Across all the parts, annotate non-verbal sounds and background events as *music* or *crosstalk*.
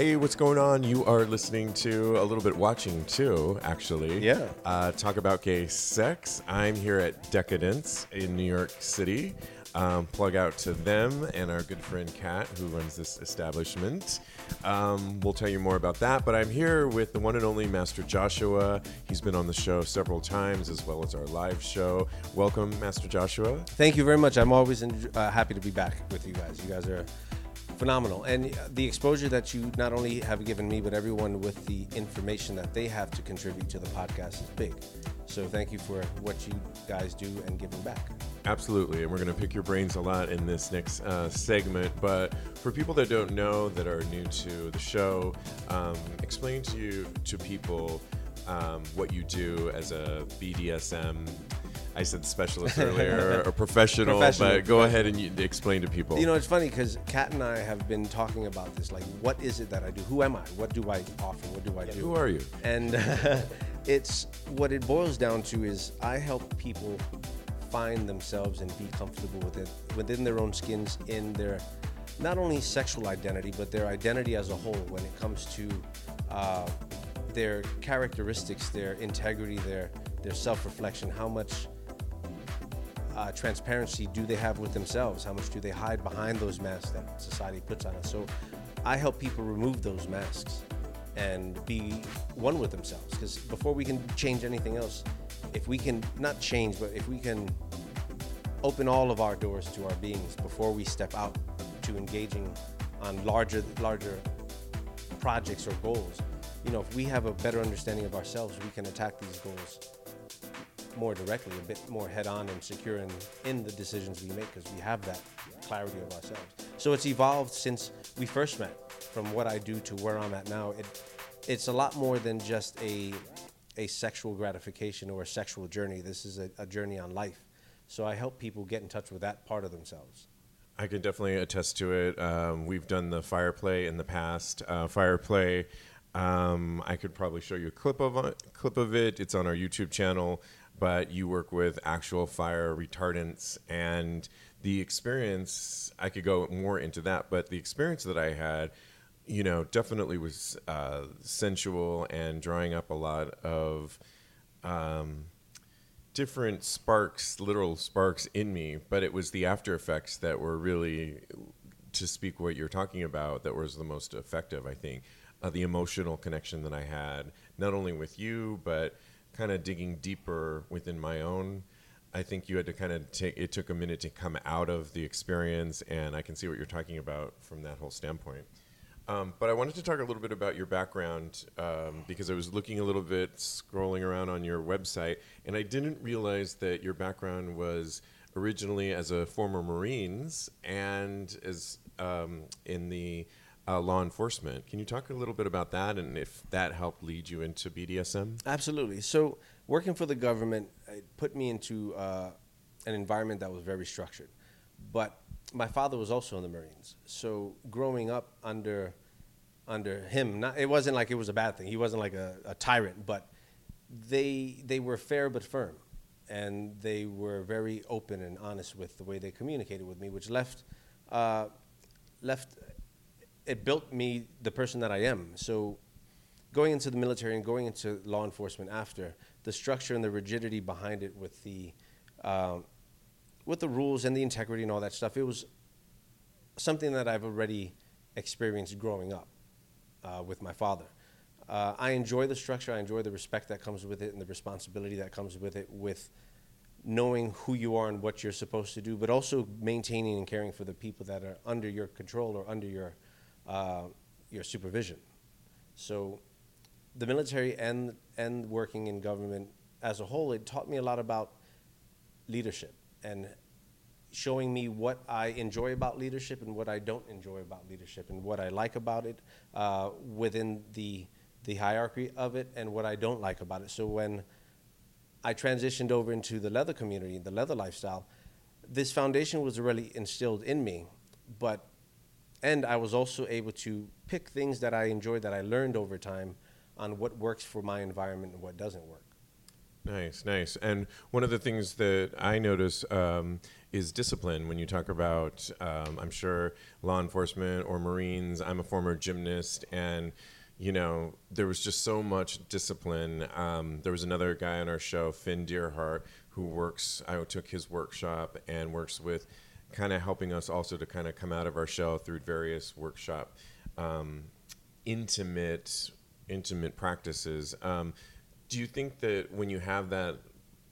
Hey, what's going on? You are listening to a little bit watching too, actually. Yeah. Uh, talk about gay sex. I'm here at Decadence in New York City. Um, plug out to them and our good friend Kat, who runs this establishment. Um, we'll tell you more about that. But I'm here with the one and only Master Joshua. He's been on the show several times, as well as our live show. Welcome, Master Joshua. Thank you very much. I'm always in, uh, happy to be back with you guys. You guys are phenomenal. And the exposure that you not only have given me, but everyone with the information that they have to contribute to the podcast is big. So thank you for what you guys do and giving back. Absolutely, and we're going to pick your brains a lot in this next uh, segment. But for people that don't know, that are new to the show, um, explain to you to people um, what you do as a BDSM. I said specialist *laughs* earlier, or professional, Professional, but go ahead and you, explain to people. You know, it's funny because Kat and I have been talking about this. Like, what is it that I do? Who am I? What do I offer? What do I do? who are you? And *laughs* it's what it boils down to is I help people find themselves and be comfortable with it within their own skins in their not only sexual identity but their identity as a whole when it comes to uh, their characteristics, their integrity, their their self-reflection. How much uh, transparency do they have with themselves? How much do they hide behind those masks that society puts on us? So, I help people remove those masks and be one with themselves. Because before we can change anything else, if we can not change, but if we can open all of our doors to our beings before we step out to engaging on larger, larger projects or goals, you know, if we have a better understanding of ourselves, we can attack these goals more directly, a bit more head on and secure in, in the decisions we make because we have that clarity of ourselves. So it's evolved since we first met from what I do to where I'm at now. It, it's a lot more than just a, a sexual gratification or a sexual journey. This is a, a journey on life. So I help people get in touch with that part of themselves. I can definitely attest to it. Um, we've done the fire play in the past. Uh, fire play. Um, I could probably show you a clip of it, clip of it. It's on our YouTube channel. But you work with actual fire retardants, and the experience. I could go more into that, but the experience that I had, you know, definitely was uh, sensual and drawing up a lot of. Um, different sparks, literal sparks in me, but it was the after effects that were really, to speak what you're talking about, that was the most effective, I think. Uh, the emotional connection that I had, not only with you, but kind of digging deeper within my own. I think you had to kind of take, it took a minute to come out of the experience, and I can see what you're talking about from that whole standpoint. Um, but I wanted to talk a little bit about your background um, because I was looking a little bit, scrolling around on your website, and I didn't realize that your background was originally as a former Marines and as um, in the uh, law enforcement. Can you talk a little bit about that and if that helped lead you into BDSM? Absolutely. So working for the government put me into uh, an environment that was very structured, but my father was also in the Marines. So growing up under under him. Not, it wasn't like it was a bad thing. He wasn't like a, a tyrant, but they they were fair but firm, and they were very open and honest with the way they communicated with me, which left uh, left it built me the person that I am. So going into the military and going into law enforcement after the structure and the rigidity behind it with the um, with the rules and the integrity and all that stuff, it was something that I've already experienced growing up uh, with my father. Uh, I enjoy the structure. I enjoy the respect that comes with it and the responsibility that comes with it, with knowing who you are and what you're supposed to do, but also maintaining and caring for the people that are under your control or under your uh, your supervision. So, the military and and working in government as a whole, it taught me a lot about leadership and showing me what I enjoy about leadership and what I don't enjoy about leadership and what I like about it uh, within the the hierarchy of it and what I don't like about it. So when I transitioned over into the leather community, the leather lifestyle, this foundation was really instilled in me, but and I was also able to pick things that I enjoyed that I learned over time on what works for my environment and what doesn't work. Nice, nice. And one of the things that I notice um, is discipline when you talk about, um, I'm sure, law enforcement or Marines. I'm a former gymnast, and you know, there was just so much discipline. Um, there was another guy on our show, Finn Deerhart, who works, I took his workshop and works with kind of helping us also to kind of come out of our shell through various workshop um, intimate intimate practices. Um, do you think that when you have that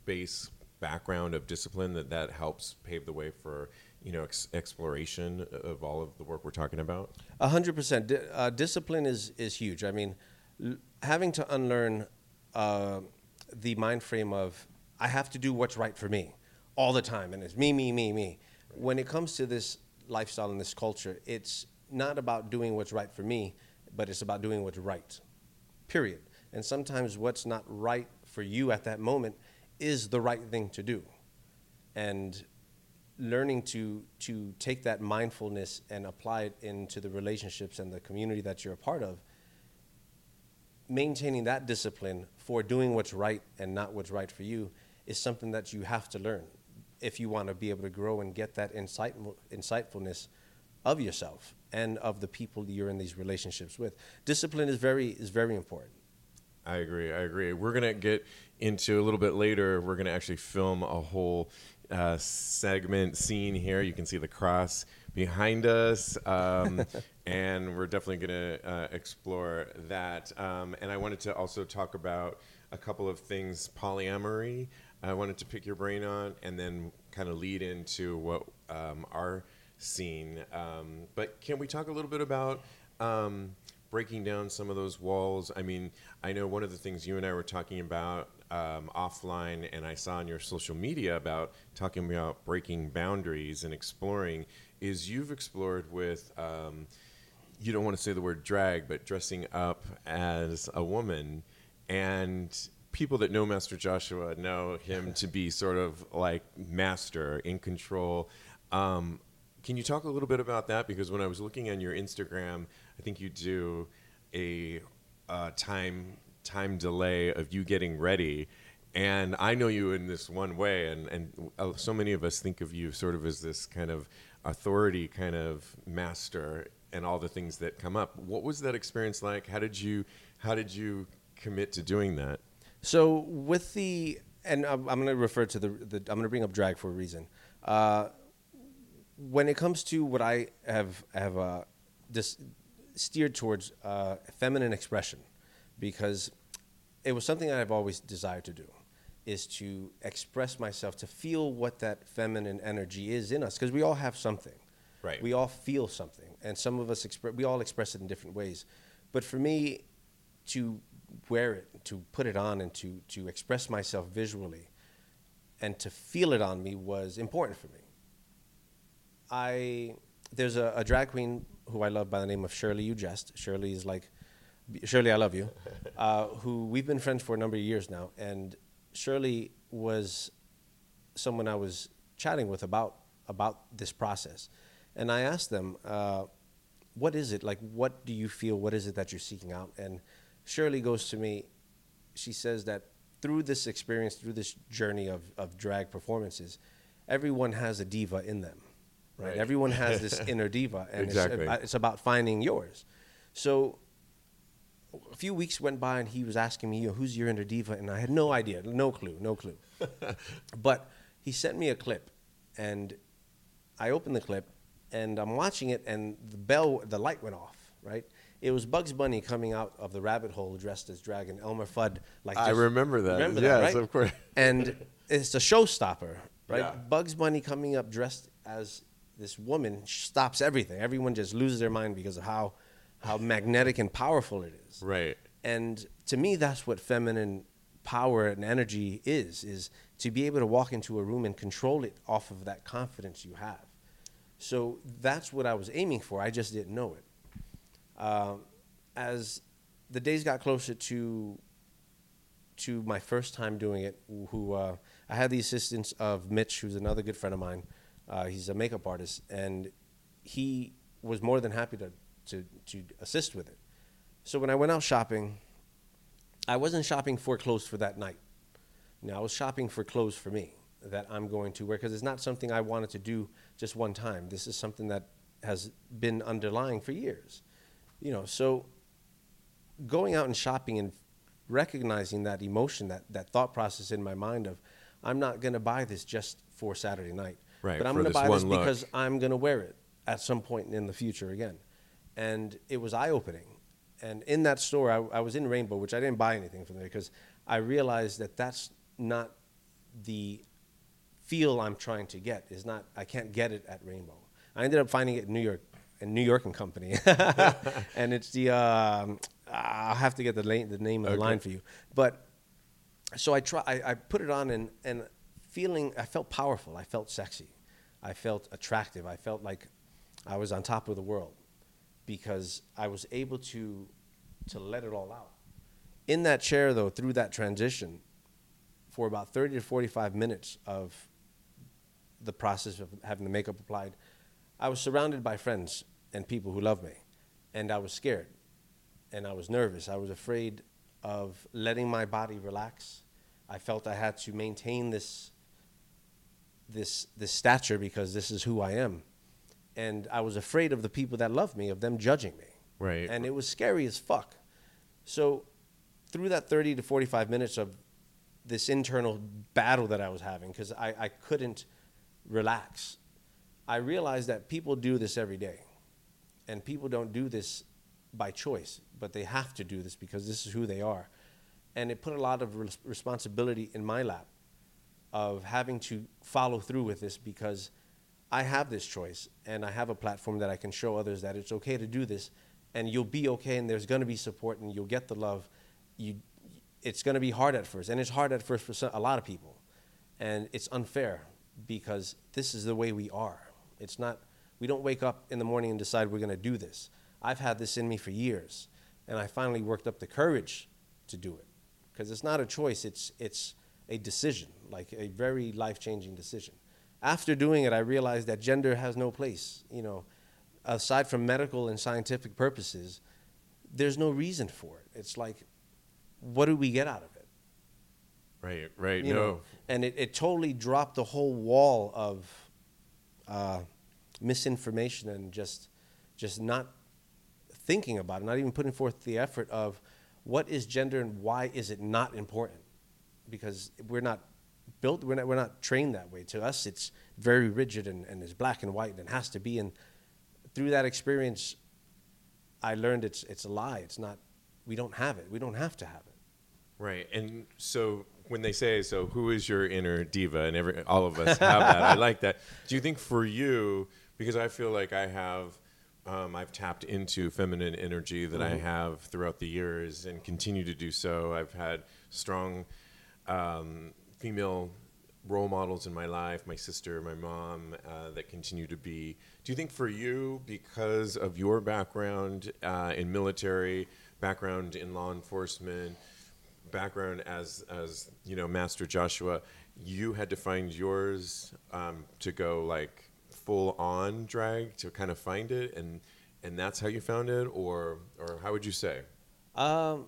base background of discipline, that that helps pave the way for you know ex- exploration of all of the work we're talking about? A hundred percent. Uh, discipline is is huge. I mean, l- having to unlearn uh, the mind frame of I have to do what's right for me all the time, and it's me, me, me, me. When it comes to this lifestyle and this culture, it's not about doing what's right for me, but it's about doing what's right. Period. And sometimes what's not right for you at that moment is the right thing to do. And learning to to take that mindfulness and apply it into the relationships and the community that you're a part of maintaining that discipline for doing what's right and not what's right for you is something that you have to learn if you want to be able to grow and get that insight, insightfulness of yourself and of the people you're in these relationships with discipline is very is very important I agree. I agree. We're gonna get into a little bit later. We're gonna actually film a whole uh, segment scene here. You can see the cross behind us, um, *laughs* and we're definitely gonna uh, explore that. Um, and I wanted to also talk about a couple of things polyamory. I wanted to pick your brain on, and then kind of lead into what um, our scene. Um, but can we talk a little bit about? Um, breaking down some of those walls. I mean, I know one of the things you and I were talking about um, offline, and I saw on your social media about talking about breaking boundaries and exploring, is you've explored with. Um, you don't want to say the word drag, but dressing up as a woman, and people that know Master Joshua know him to be sort of like master in control. Um, can you talk a little bit about that? Because when I was looking on your Instagram, I think you do a uh, time time delay of you getting ready. And I know you in this one way, and, and uh, so many of us think of you sort of as this kind of authority, kind of master, and all the things that come up. What was that experience like? How did you how did you commit to doing that? So with the and I'm, I'm going to refer to the, the I'm going to bring up drag for a reason. Uh, when it comes to what I have have uh, this steered towards uh, feminine expression, because it was something that I've always desired to do, is to express myself, to feel what that feminine energy is in us, because we all have something. Right. We all feel something, and some of us express. We all express it in different ways, but for me, to wear it, to put it on, and to to express myself visually, and to feel it on me was important for me. I there's a, a, drag queen who I love by the name of Shirley You Jest. Shirley is like Shirley, I love you. *laughs* Uh, who we've been friends for a number of years now, and Shirley was someone I was chatting with about about this process, and I asked them, uh, what is it like? What do you feel? What is it that you're seeking out? And Shirley goes to me. She says that through this experience, through this journey of of drag performances, everyone has a diva in them, right? Right. Everyone has this *laughs* inner diva, and Exactly. it's, it's about finding yours. So a few weeks went by and he was asking me, "Who's your inner diva?" And I had no idea, no clue, no clue. *laughs* but he sent me a clip, and I opened the clip, and I'm watching it, and the bell, the light went off. Right? It was Bugs Bunny coming out of the rabbit hole dressed as Dragon. Elmer Fudd, like I just- remember that. Remember Yes, that, right? of course. *laughs* and it's a showstopper, right? Yeah. Bugs Bunny coming up dressed as this woman stops everything. Everyone just loses their mind because of how how magnetic and powerful it is. Right. And to me, that's what feminine power and energy is: is to be able to walk into a room and control it off of that confidence you have. So that's what I was aiming for. I just didn't know it. Um, as the days got closer to to my first time doing it, who uh, I had the assistance of Mitch, who's another good friend of mine. Uh, he's a makeup artist, and he was more than happy to, to to assist with it. So when I went out shopping, I wasn't shopping for clothes for that night. Now I was shopping for clothes for me that I'm going to wear because it's not something I wanted to do just one time. This is something that has been underlying for years. You know, so going out and shopping and recognizing that emotion, that, that thought process in my mind of, I'm not going to buy this just for Saturday night. Right, But I'm going to buy this look. because I'm going to wear it at some point in the future again. And it was eye opening. And in that store, I, I was in Rainbow, which I didn't buy anything from there because I realized that that's not the feel I'm trying to get. Is not I can't get it at Rainbow. I ended up finding it in New York, in New York and Company, *laughs* and it's the um, I'll have to get the, la- the name of the line for you. But so I try I, I put it on and and feeling I felt powerful. I felt sexy. I felt attractive. I felt like I was on top of the world because I was able to to let it all out. In that chair though, through that transition, for about 30 to 45 minutes of the process of having the makeup applied, I was surrounded by friends and people who love me. And I was scared and I was nervous. I was afraid of letting my body relax. I felt I had to maintain this this this stature because this is who I am. And I was afraid of the people that love me, of them judging me. Right. And it was scary as fuck. So through that 30 to 45 minutes of this internal battle that I was having, because I, I couldn't relax, I realized that people do this every day. And people don't do this by choice, but they have to do this because this is who they are. And it put a lot of res- responsibility in my lap of having to follow through with this because I have this choice and I have a platform that I can show others that it's okay to do this and you'll be okay and there's going to be support and you'll get the love. You, it's going to be hard at first and it's hard at first for a lot of people and it's unfair because this is the way we are. It's not, we don't wake up in the morning and decide we're going to do this. I've had this in me for years and I finally worked up the courage to do it because it's not a choice, it's, it's a decision, like a very life changing decision. After doing it, I realized that gender has no place. You know, aside from medical and scientific purposes, there's no reason for it. It's like, what do we get out of it? Right, right. you no. know, and it, it totally dropped the whole wall of uh, misinformation and just just not thinking about it, not even putting forth the effort of what is gender and why is it not important? Because we're not built, we're not, we're not trained that way. To us, it's very rigid and, and is black and white and has to be. And through that experience, I learned it's it's a lie. It's not. We don't have it. We don't have to have it. Right. And so when they say, so who is your inner diva? And every, all of us have that. I like that. *laughs* Do you think for you, because I feel like I have, um, I've tapped into feminine energy that I have throughout the years and continue to do so. I've had strong um, female role models in my life, my sister, my mom, uh, that continue to be. Do you think for you, because of your background uh, in military, background in law enforcement, background as as you know, Master Joshua, you had to find yours um, to go like full on drag to kind of find it, and and that's how you found it, or or how would you say? Um,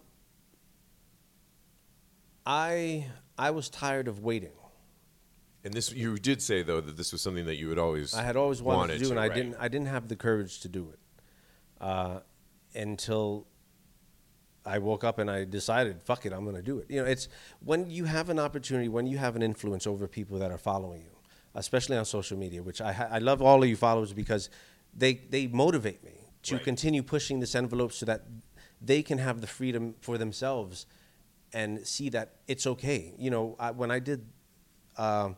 I I was tired of waiting. And this you did say though that this was something that you had always I had always wanted, to do, and I didn't. I didn't have the courage to do it uh, until I woke up and I decided, "Fuck it, I'm going to do it." You know, it's when you have an opportunity, when you have an influence over people that are following you, especially on social media, which I I love all of you followers because they they motivate me to Right. continue pushing this envelope so that they can have the freedom for themselves and see that it's okay. You know, I, when I did. Um,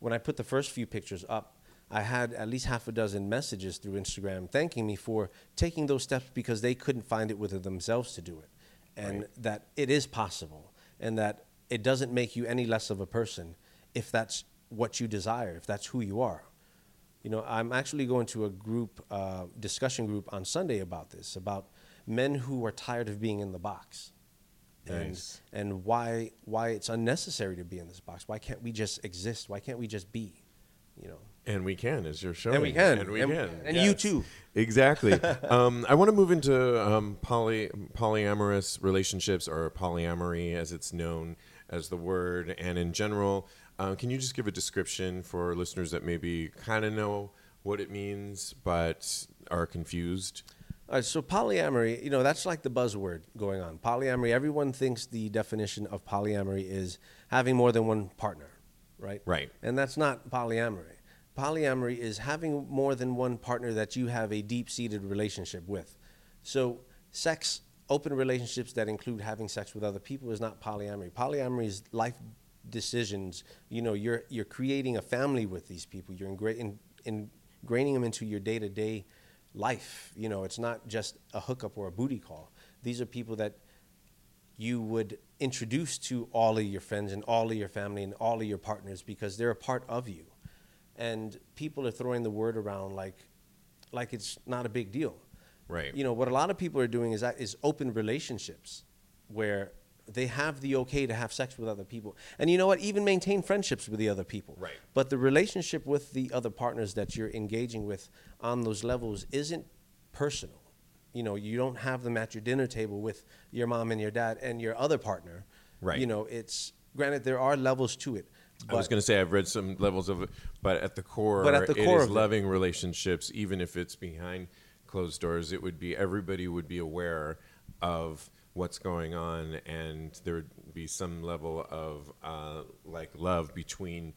when I put the first few pictures up, I had at least half a dozen messages through Instagram thanking me for taking those steps because they couldn't find it within themselves to do it. And Right. that it is possible and that it doesn't make you any less of a person if that's what you desire, if that's who you are. You know, I'm actually going to a group uh, discussion group on Sunday about this, about men who are tired of being in the box Nice. and and why why it's unnecessary to be in this box. Why can't we just exist? Why can't we just be? You know. And we can, as you're showing. And we can. And we And- can. and you too. Exactly. *laughs* um, I want to move into um, poly, polyamorous relationships, or polyamory as it's known as the word. And in general, uh, can you just give a description for listeners that maybe kind of know what it means but are confused? All right, so polyamory, you know, that's like the buzzword going on. Polyamory, everyone thinks the definition of polyamory is having more than one partner, right? Right. And that's not polyamory. Polyamory is having more than one partner that you have a deep seated relationship with. So, sex, open relationships that include having sex with other people is not polyamory. Polyamory is life decisions. You know, you're, you're creating a family with these people, you're ingra- in, ingraining them into your day to day life. You know, it's not just a hookup or a booty call. These are people that you would introduce to all of your friends and all of your family and all of your partners because they're a part of you. And people are throwing the word around like, like it's not a big deal. Right. You know, what a lot of people are doing is that is open relationships where they have the okay to have sex with other people. And you know what? Even maintain friendships with the other people. Right. But the relationship with the other partners that you're engaging with on those levels isn't personal. You know, you don't have them at your dinner table with your mom and your dad and your other partner. Right. You know, it's granted there are levels to it. I was going to say I've read some levels of it, but at the core, But at the core is of it- loving relationships, even if it's behind closed doors. It would be everybody would be aware of what's going on, and there would be some level of uh, like love between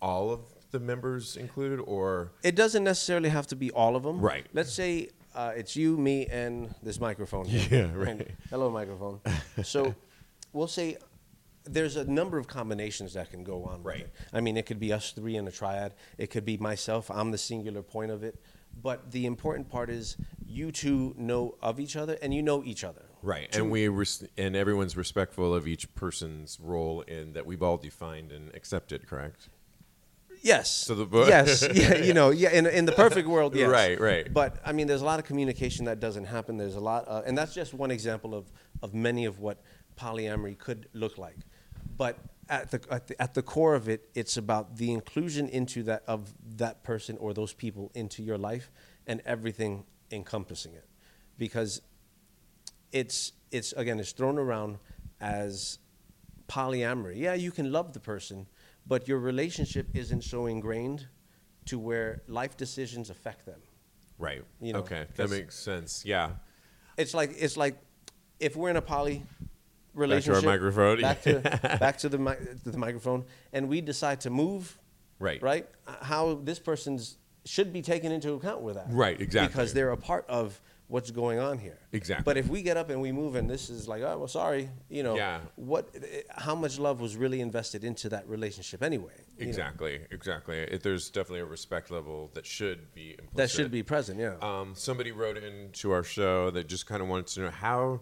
all of the members included, or It doesn't necessarily have to be all of them. Right. Let's say uh, it's you, me, and this microphone. Here. *laughs* Yeah, right. And- hello, microphone. so we'll say there's a number of combinations that can go on. with Right. I mean, it could be us three in a triad. It could be myself. I'm the singular point of it. But the important part is you two know of each other and you know each other. right, and we res- and everyone's respectful of each person's role in that we've all defined and accepted. Correct. Yes. So the bo- yes, *laughs* yeah, you know, yeah. In in the perfect world, yes. Right, right. But I mean, there's a lot of communication that doesn't happen. There's a lot, uh, and that's just one example of of many of what polyamory could look like. But at the, at the at the core of it, it's about the inclusion into that of that person or those people into your life and everything encompassing it, because it's it's again it's thrown around as polyamory. Yeah, you can love the person, but your relationship isn't so ingrained to where life decisions affect them. Right. You know, okay, that makes sense. Yeah. It's like it's like if we're in a poly relationship. microphone. Back to *laughs* back to the mi- to the microphone, and we decide to move. Right. Right. How this person's should be taken into account with that. Right, exactly. Because they're a part of what's going on here. Exactly. But if we get up and we move, and this is like, oh well, sorry, you know, Yeah. what? How much love was really invested into that relationship anyway? you know? Exactly, exactly. It, there's definitely a respect level that should be implicit. That should be present. Yeah. Um, somebody wrote into our show that just kind of wanted to know how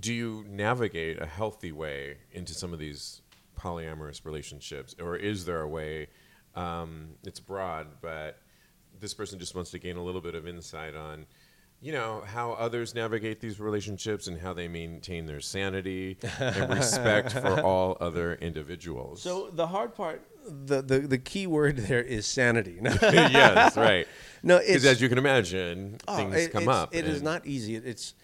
do you navigate a healthy way into some of these polyamorous relationships, or is there a way? Um, it's broad, but this person just wants to gain a little bit of insight on you know how others navigate these relationships and how they maintain their sanity and respect for *laughs* all other individuals. So the hard part, the, the, the key word there is sanity. *laughs* yes, right. No, Because it's as you can imagine, oh, things it- come it's- up. It is and- not easy. It's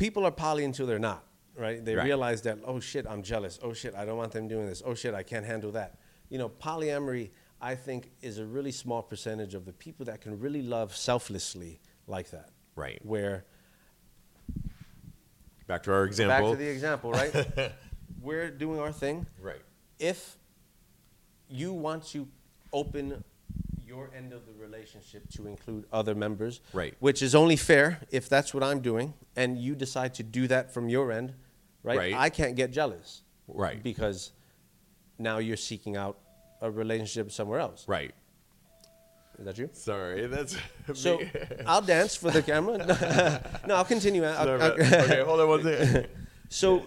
people are poly until they're not. Right? They Right. realize that oh shit, I'm jealous. Oh shit, I don't want them doing this. Oh shit, I can't handle that. You know, polyamory, I think, is a really small percentage of the people that can really love selflessly like that. Right. Where Back to our example. back to the example, right? *laughs* We're doing our thing. right. if you want to open your end of the relationship to include other members, Right. which is only fair if that's what I'm doing, and you decide to do that from your end, right? Right. I can't get jealous, Right. Because now you're seeking out a relationship somewhere else. Right. Is that you? Sorry, that's So me. I'll dance for the camera. *laughs* no, I'll continue. I'll- I'll- okay, hold on one *laughs* second. so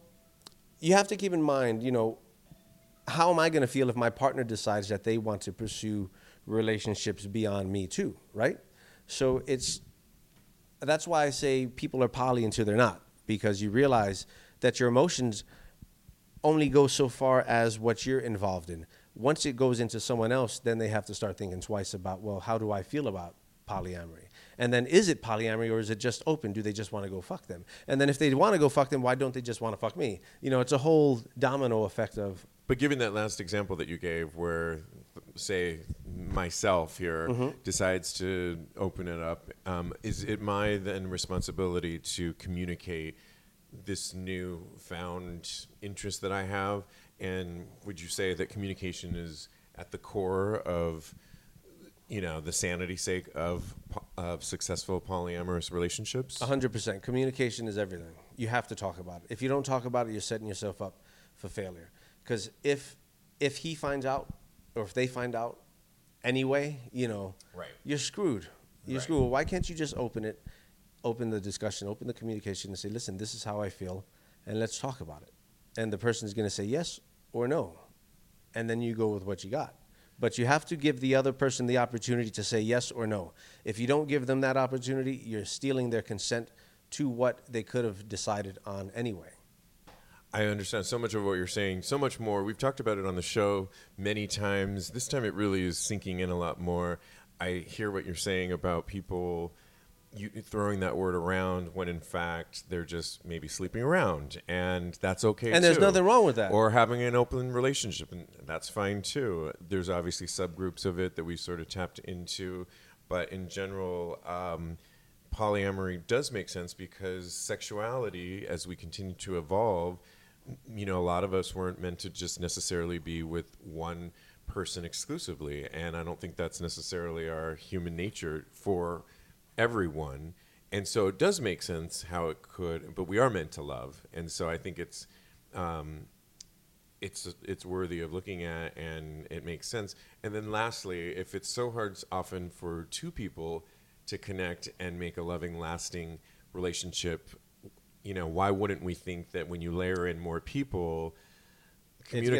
you have to keep in mind, you know, how am I going to feel if my partner decides that they want to pursue relationships beyond me too, right? So it's that's why I say people are poly until they're not because you realize that your emotions only go so far as what you're involved in. Once it goes into someone else, then they have to start thinking twice about, well, how do I feel about polyamory? And then is it polyamory or is it just open? Do they just want to go fuck them? And then if they want to go fuck them, why don't they just want to fuck me? You know, it's a whole domino effect of But given that last example that you gave, where say myself here Mm-hmm. decides to open it up, um, is it my then responsibility to communicate this new found interest that I have? And would you say that communication is at the core of you know the sanity sake of of successful polyamorous relationships? 100%. Communication is everything. You have to talk about it. If you don't talk about it, you're setting yourself up for failure. Because if if he finds out, or if they find out anyway, you know, Right. you're screwed. You're Right. screwed. Why can't you just open it, open the discussion, open the communication, and say, listen, this is how I feel, and let's talk about it. And the person's going to say yes or no, and then you go with what you got. But you have to give the other person the opportunity to say yes or no. If you don't give them that opportunity, you're stealing their consent to what they could have decided on anyway. I understand so much of what you're saying, so much more. We've talked about it on the show many times. This time it really is sinking in a lot more. I hear what you're saying about people you, throwing that word around when in fact they're just maybe sleeping around, and that's okay. And there's too. nothing wrong with that. Or having an open relationship, and that's fine too. There's obviously subgroups of it that we sort of tapped into, but in general. Um, polyamory does make sense because sexuality, as we continue to evolve, you know, a lot of us weren't meant to just necessarily be with one person exclusively. And I don't think that's necessarily our human nature for everyone. And so it does make sense how it could, but we are meant to love. And so I think it's, um, it's it's worthy of looking at and it makes sense. And then lastly, if it's so hard often for two people to connect and make a loving, lasting relationship, you know, why wouldn't we think that when you layer in more people,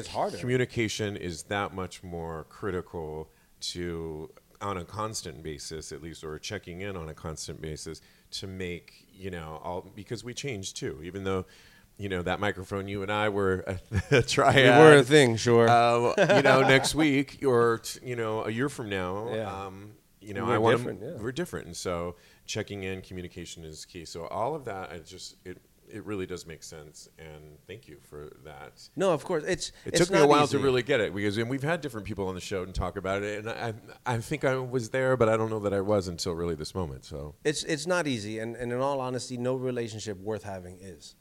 harder. communication is that much more critical to on a constant basis at least or checking in on a constant basis to make you know all because we change too even though you know that microphone you and i were a, *laughs* a triad We were a thing, sure. uh, you know next week or t- you know a year from now Yeah. um, you know We're i want different, yeah. we're different and so checking in communication is key so all of that i just it it really does make sense and thank you for that no, of course it's. it it's took me a while easy. to really get it because and we've had different people on the show and talk about it, and I I think I was there, but I don't know that I was until really this moment. So It's it's not easy, and, and in all honesty, no relationship worth having is.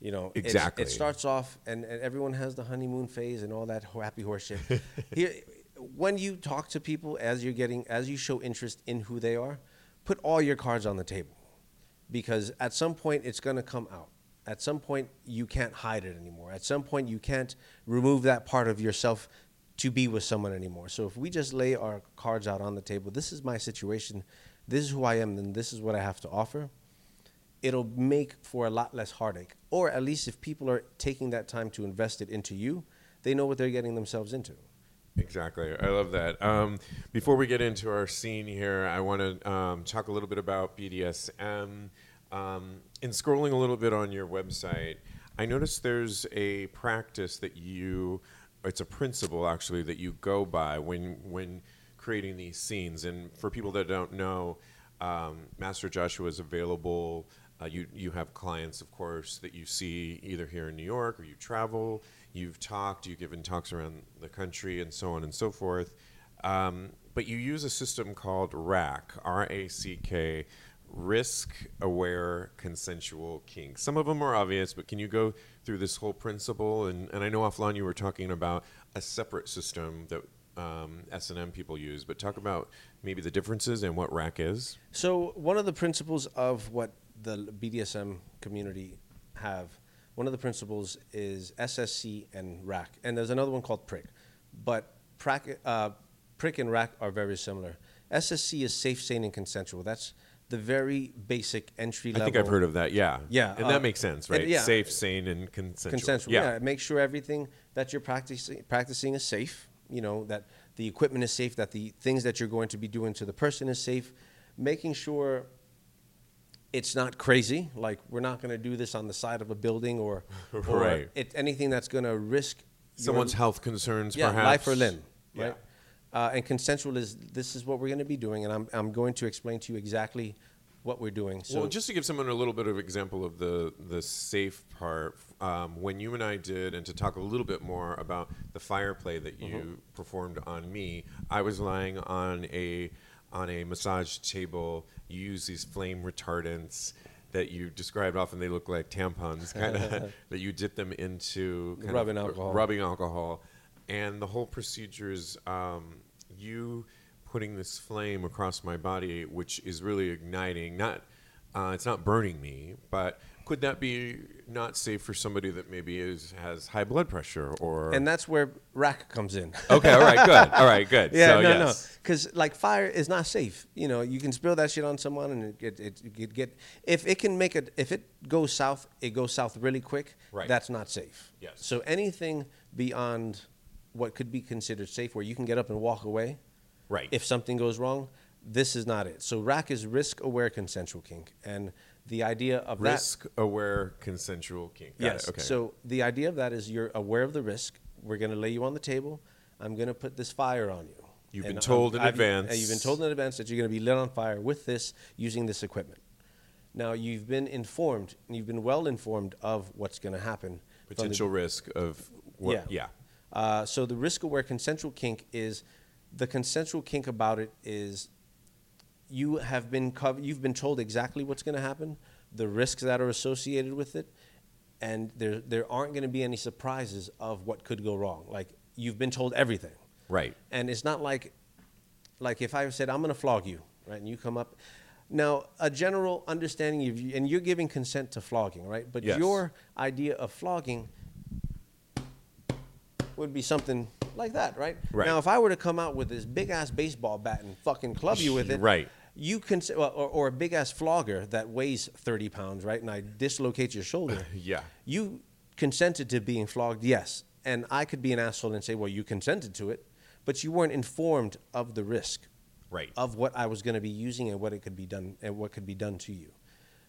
You know, Exactly. It starts off, and, and everyone has the honeymoon phase and all that happy horse shit. *laughs* Here, when you talk to people as you're getting, as you show interest in who they are, put all your cards on the table, because at some point it's going to come out. At some point you can't hide it anymore. At some point you can't remove that part of yourself to be with someone anymore. So if we just lay our cards out on the table, this is my situation, this is who I am, and this is what I have to offer it'll make for a lot less heartache. Or at least if people are taking that time to invest it into you, they know what they're getting themselves into. Exactly, I love that. Um, before we get into our scene here, I want to um, talk a little bit about BDSM. Um, in scrolling a little bit on your website, I noticed there's a practice that you, it's a principle actually that you go by when when creating these scenes. And for people that don't know, um, Master Joshua is available. Uh, you you have clients, of course, that you see either here in New York or you travel. You've talked, you've given talks around the country, and so on and so forth. Um, but you use a system called RACK, R A C K, Risk Aware Consensual Kink. Some of them are obvious, but can you go through this whole principle? And, and I know offline you were talking about a separate system that um, S and M people use, but talk about maybe the differences and what RACK is. So one of the principles of what the BDSM community have, one of the principles is SSC and RACK, and there's another one called PRICK, but PRAC, uh, PRICK and RACK are very similar. SSC is safe, sane, and consensual. That's the very basic entry I think I've heard of that. Yeah, Yeah, and uh, that makes sense, right? yeah. Safe, sane, and consensual. consensual. Yeah. make sure everything that you're practicing practicing is safe. You know that the equipment is safe, that the things that you're going to be doing to the person is safe. Making sure it's not crazy. Like we're not going to do this on the side of a building or, *laughs* or Right. it, anything that's going to risk your- someone's health concerns, yeah, perhaps life or limb, Yeah. right? Uh, and consensual is this is what we're going to be doing, and I'm I'm going to explain to you exactly what we're doing. So well, just to give someone a little bit of example of the the safe part, um, when you and I did, and to talk a little bit more about the fire play that you Mm-hmm. performed on me, I was lying on a on a massage table. You use these flame retardants that you described. Often they look like tampons, kind of *laughs* that you dip them into kind Rubbing alcohol. rubbing alcohol, and the whole procedure is um, you putting this flame across my body, which is really igniting. Not, uh, it's not burning me, but could that be not safe for somebody that maybe is has high blood pressure or? and that's where rack comes in. okay, all right, good, all right, good. *laughs* Yeah, so, no, yes. no, because like fire is not safe. You know, you can spill that shit on someone, and it, it, it, get if it can make it if it goes south, it goes south really quick. Right. That's not safe. Yes. So anything beyond what could be considered safe, where you can get up and walk away, Right. if something goes wrong, this is not it. So rack is risk aware consensual kink, and the idea of that. Risk aware consensual kink. Got Yes. It. Okay. So the idea of that is you're aware of the risk. We're going to lay you on the table. I'm going to put this fire on you. You've been And told in I've- advance. uh, You've been told in advance that you're going to be lit on fire with this using this equipment. Now you've been informed, and you've been well informed of what's going to happen. from the- potential risk of what? yeah. yeah. Uh, so the risk aware consensual kink is the consensual kink about it is you have been covered, you've been told exactly what's going to happen, the risks that are associated with it, and there there aren't going to be any surprises of what could go wrong. Like you've been told everything. Right. And it's not like like if I said I'm going to flog you, right? And you come up now a general understanding of you, and you're giving consent to flogging, right? But Yes. your idea of flogging would be something like that, right? Right. Now, if I were to come out with this big ass baseball bat and fucking club you with it, Right. You can, or, or a big ass flogger that weighs thirty pounds, right? And I dislocate your shoulder. *laughs* Yeah. You consented to being flogged, yes. And I could be an asshole and say, well, you consented to it, but you weren't informed of the risk Right. of what I was going to be using and what it could be done and what could be done to you.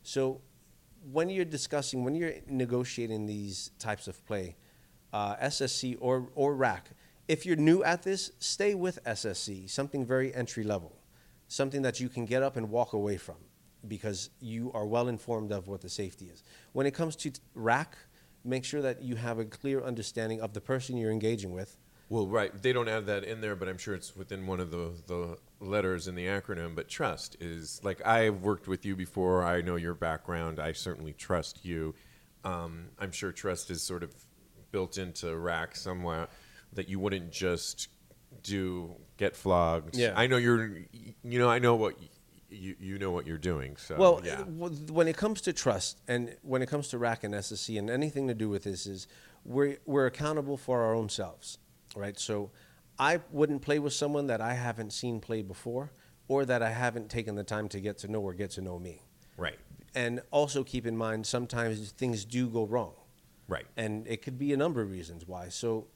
So when you're discussing, when you're negotiating these types of play, uh, SSC or or rack, if you're new at this, stay with SSC, something very entry level, something that you can get up and walk away from, because you are well informed of what the safety is. When it comes to RACK, make sure that you have a clear understanding of the person you're engaging with. Well, right. They don't have that in there, but I'm sure it's within one of the, the letters in the acronym. But trust is like I've worked with you before. I know your background. I certainly trust you. Um, I'm sure trust is sort of built into RACK somewhere that you wouldn't just do get flogged. Yeah. I know you're. You know, I know what you you know what you're doing. So Well, yeah. when it comes to trust and when it comes to RACK and SSC and anything to do with this is we're, we're accountable for our own selves, right? So I wouldn't play with someone that I haven't seen play before or that I haven't taken the time to get to know or get to know me. right. And also keep in mind sometimes things do go wrong. Right. And it could be a number of reasons why. So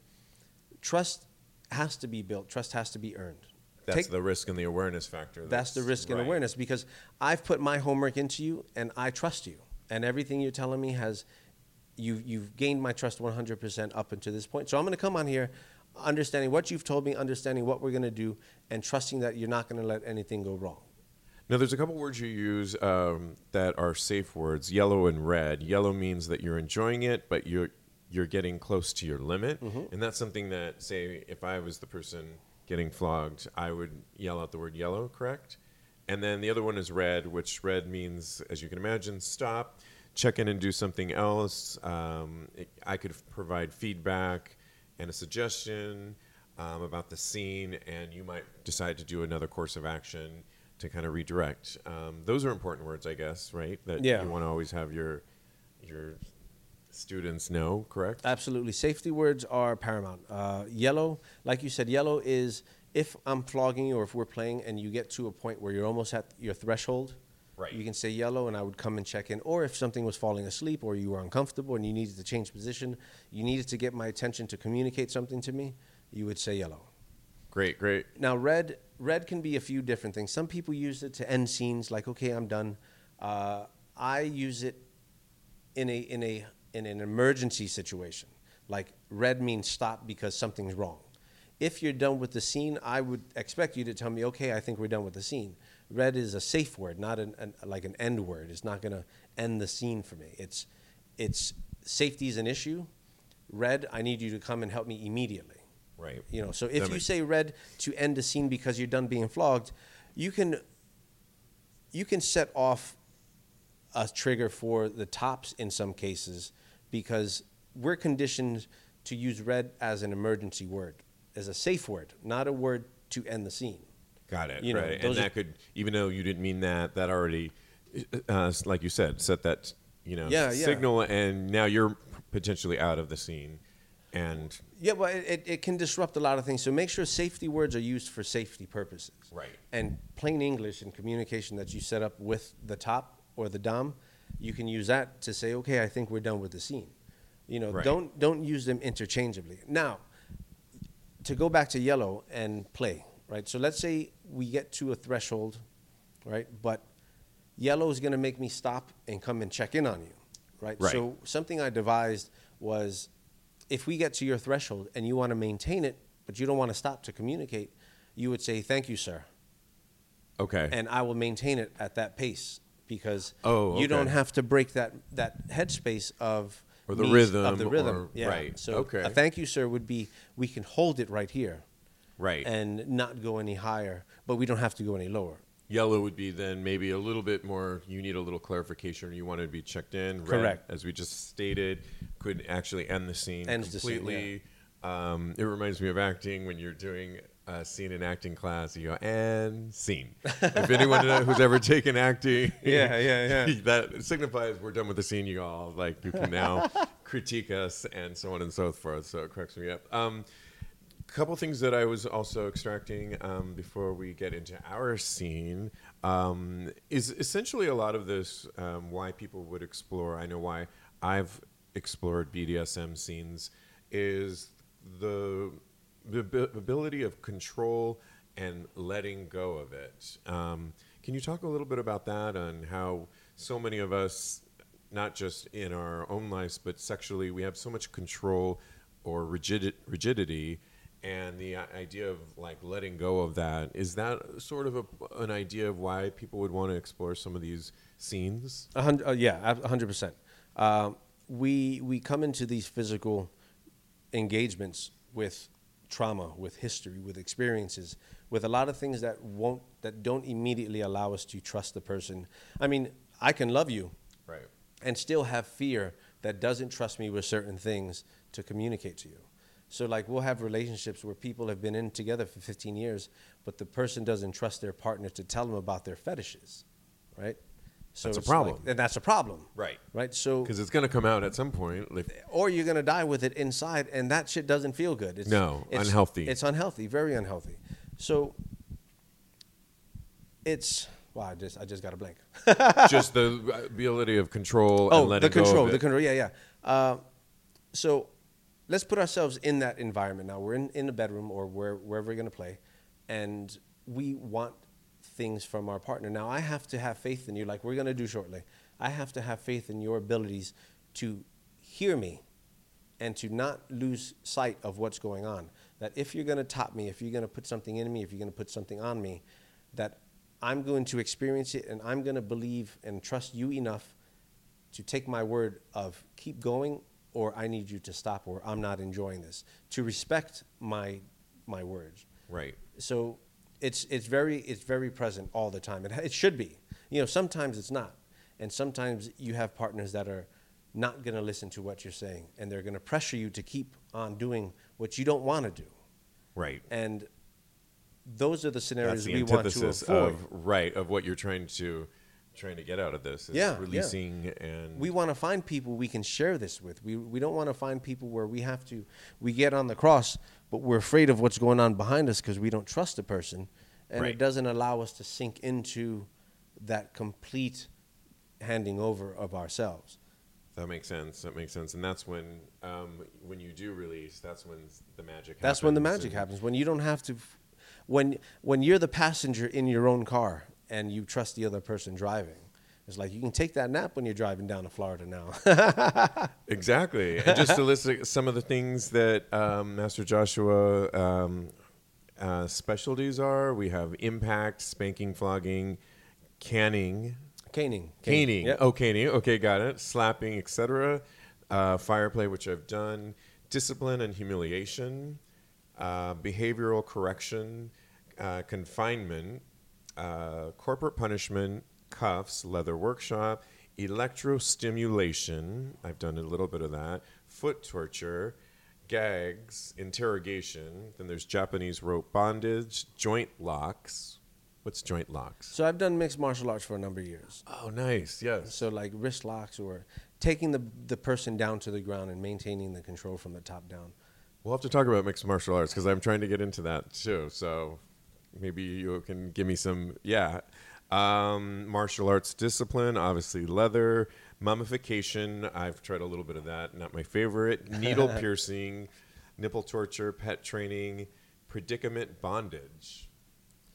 trust has to be built, trust has to be earned. That's Take- the risk and the awareness factor. that's the risk and awareness because I've put my homework into you and I trust you. And everything you're telling me has you you've gained my trust 100% up until this point. So I'm going to come on here understanding what you've told me, understanding what we're going to do and trusting that you're not going to let anything go wrong. Now, there's a couple words you use um, that are safe words: yellow and red. Yellow means that you're enjoying it, but you're you're getting close to your limit, and that's something that, say, if I was the person getting flogged, I would yell out the word yellow, correct? And then the other one is red, which red means, as you can imagine, stop, check in and do something else. Um, it, I could f- provide feedback and a suggestion um, about the scene, and you might decide to do another course of action to kind of redirect. Um, those are important words, I guess, right? That Yeah. you want to always have your your students know, correct? Absolutely. Safety words are paramount. Uh, yellow, like you said, yellow is if I'm flogging you or if we're playing and you get to a point where you're almost at your threshold, Right. you can say yellow and I would come and check in. Or if something was falling asleep or you were uncomfortable and you needed to change position, you needed to get my attention to communicate something to me, you would say yellow. Great, great. Now, red red can be a few different things. Some people use it to end scenes, like okay, I'm done. Uh, I use it in a in a in an emergency situation. Like red means stop because something's wrong. If you're done with the scene, I would expect you to tell me, okay, I think we're done with the scene. Red is a safe word, not an, an like an end word. It's not going to end the scene for me. It's it's safety is an issue. Red, I need you to come and help me immediately. Right. You know, so That if you makes- say red to end a scene because you're done being flogged, you can you can set off a trigger for the tops in some cases because we're conditioned to use red as an emergency word, as a safe word, not a word to end the scene. Got it. You know, right. those and are- that could, even though you didn't mean that, that already, uh, like you said, set that you know Yeah, yeah. signal, and now you're potentially out of the scene. And Yeah, it, it, it can disrupt a lot of things. So make sure safety words are used for safety purposes. Right. And plain English and communication that you set up with the top or the dom, you can use that to say, okay, I think we're done with the scene. You know, Right. don't don't use them interchangeably. Now, to go back to yellow and play, right? So let's say we get to a threshold, right? But yellow is going to make me stop and come and check in on you, right? Right. So something I devised was if we get to your threshold and you want to maintain it, but you don't want to stop to communicate, you would say, Thank you, sir. okay, And I will maintain it at that pace because Oh, you don't have to break that, that headspace of Or the rhythm Of the rhythm. or- yeah. right. So Okay. a thank you, sir, would be we can hold it right here right. and not go any higher, but we don't have to go any lower. Yellow would be then maybe a little bit more. You need a little clarification. or You want to be checked in. Red, Correct. as we just stated, could actually end the scene Ends the scene, completely. um, it reminds me of acting when you're doing a scene in acting class. You go and scene. if anyone *laughs* who's ever taken acting, Yeah, yeah, yeah. *laughs* that signifies we're done with the scene. You all like you can now *laughs* critique us and so on and so forth. So it cracks me up. Um, couple things that I was also extracting um, before we get into our scene um, is essentially a lot of this um, why people would explore. I know why I've explored BDSM scenes is the the ability of control and letting go of it. Um, can you talk a little bit about that and how so many of us, not just in our own lives, but sexually, we have so much control or rigid, rigidity and the idea of like letting go of that? Is that sort of a, an idea of why people would want to explore some of these scenes? A hundred, uh, yeah 100% uh, we we come into these physical engagements with trauma with history with experiences with a lot of things that won't that don't immediately allow us to trust the person. I mean i can love you right. and still have fear that doesn't trust me with certain things to communicate to you. So like we'll have relationships where people have been in together for 15 years, but the person doesn't trust their partner to tell them about their fetishes, right? So that's a problem, like, and that's a problem, right? Right. So because it's going to come out at some point, or you're going to die with it inside, and that shit doesn't feel good. It's, no, it's, unhealthy. It's unhealthy, very unhealthy. So it's wow, I just I just got a blank. *laughs* just the ability of control. Oh, the control, the control. Yeah, yeah. Uh, so let's put ourselves in that environment now. We're in, in the bedroom or where, wherever we're going to play, and we want things from our partner. Now, I have to have faith in you, like we're going to do shortly. I have to have faith in your abilities to hear me and to not lose sight of what's going on. That if you're going to top me, if you're going to put something in me, if you're going to put something on me, that I'm going to experience it and I'm going to believe and trust you enough to take my word of keep going or I need you to stop, or I'm not enjoying this. To respect my my words. Right. So it's it's very it's very present all the time. It it should be. You know, sometimes it's not, and sometimes you have partners that are not going to listen to what you're saying, and they're going to pressure you to keep on doing what you don't want to do. Right. And those are the scenarios the we want to avoid. Of, right of what you're trying to trying to get out of this. yeah, releasing yeah. and we want to find people we can share this with. We we don't want to find people where we have to we get on the cross, but we're afraid of what's going on behind us because we don't trust the person, and right. it doesn't allow us to sink into that complete handing over of ourselves. That makes sense. That makes sense, and that's when um, when you do release, that's when the magic. Happens that's happens when the magic happens. When you don't have to, when when you're the passenger in your own car and you trust the other person driving. It's like you can take that nap when you're driving down to Florida now. *laughs* exactly. And just to list some of the things that um, Master Joshua um, uh, specialties are, we have impact, spanking, flogging, canning. Caning. Caning. Yep. Oh, caning. Okay, got it. Slapping, etc. Uh, fire play, which I've done. Discipline and humiliation. Uh, behavioral correction. Uh, confinement uh, corporate punishment, cuffs, leather workshop, electrostimulation. I've done a little bit of that. Foot torture, gags, interrogation. Then there's Japanese rope bondage, joint locks. What's joint locks? So I've done mixed martial arts for a number of years. Oh, nice. Yes. So like wrist locks or taking the the person down to the ground and maintaining the control from the top down. We'll have to talk about mixed martial arts because I'm trying to get into that too. So maybe you can give me some. Yeah. Um, martial arts discipline, obviously leather, mummification. I've tried a little bit of that. Not my favorite. *laughs* Needle piercing, nipple torture, pet training, predicament bondage.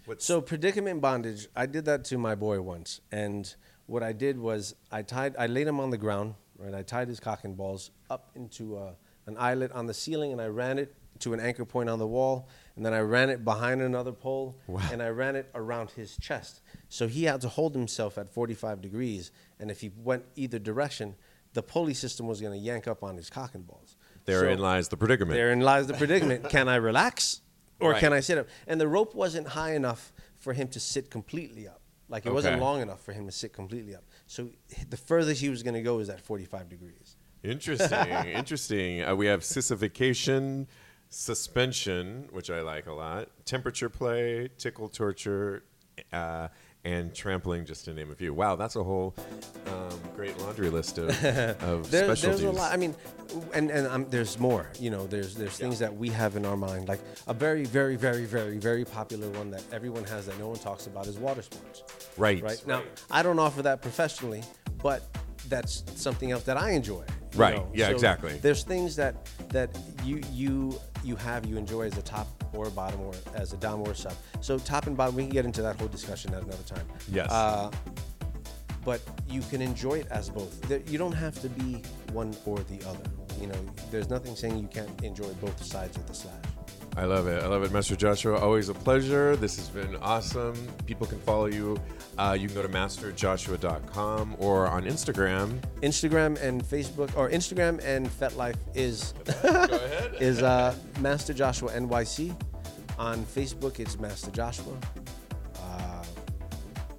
What's so predicament bondage, I did that to my boy once, and what I did was I tied, I laid him on the ground, right? I tied his cock and balls up into a, uh, an eyelet on the ceiling, and I ran it to an anchor point on the wall, and then I ran it behind another pole, wow. and I ran it around his chest. So he had to hold himself at 45 degrees, and if he went either direction, the pulley system was going to yank up on his cock and balls. Therein so lies the predicament. Therein lies the predicament. *laughs* can I relax or right. can I sit up? And the rope wasn't high enough for him to sit completely up. Like it okay. wasn't long enough for him to sit completely up. So the furthest he was going to go is at 45 degrees. Interesting. *laughs* interesting. Uh, we have sissification, suspension, which I like a lot, temperature play, tickle torture, uh, and trampling, just to name a few. Wow, that's a whole um, great laundry list of, *laughs* of There, specialties. there's a lot. I mean, and and um, there's more. You know, there's there's things that we have in our mind. Like a very, very, very, very, very popular one that everyone has that no one talks about is water sports. right. Right now, I don't offer that professionally, but that's something else that I enjoy. Right. know. Yeah, So exactly. There's things that that you you you have you enjoy as a top or bottom or as a dom or a sub. So top and bottom, we can get into that whole discussion at another time. Yes. Uh, but you can enjoy it as both. There- You don't have to be one or the other. You know, there's nothing saying you can't enjoy both sides of the slash. I love it. I love it, Master Joshua. Always a pleasure. This has been awesome. People can follow you. Uh, you can go to masterjoshua.com or on Instagram. Instagram and Facebook, or Instagram and FetLife is *laughs* is uh, Master Joshua NYC. On Facebook, it's Master Joshua. Uh,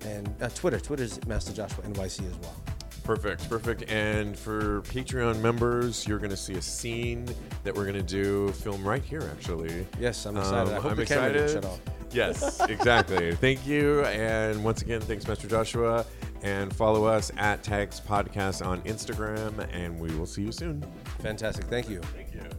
and uh, Twitter, is Master Joshua NYC as well. Perfect, perfect. And for Patreon members, you're going to see a scene that we're going to do, film right here, actually. Yes, I'm excited. Um, I hope I'm excited. didn't shut off. Yes, *laughs* exactly. Thank you. And once again, thanks, Master Joshua. And follow us at Tags Podcast on Instagram, and we will see you soon. Fantastic. Thank you. Thank you.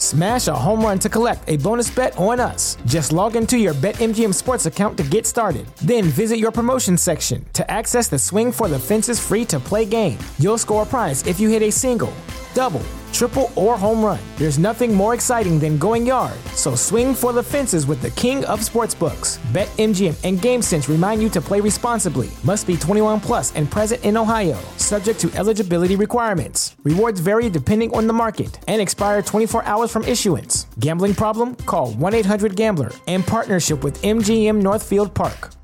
Smash a home run to collect a bonus bet on us. Just log into your BetMGM Sports account to get started. Then visit your promotion section to access the Swing for the Fences free to play game. You'll score a prize if you hit a single, double, triple, or home run. There's nothing more exciting than going yard. So swing for the fences with the king of sportsbooks. BetMGM and GameSense remind you to play responsibly. Must be 21 plus and present in Ohio. Subject to eligibility requirements. Rewards vary depending on the market and expire 24 hours from issuance. Gambling problem? Call 1-800-GAMBLER in partnership with MGM Northfield Park.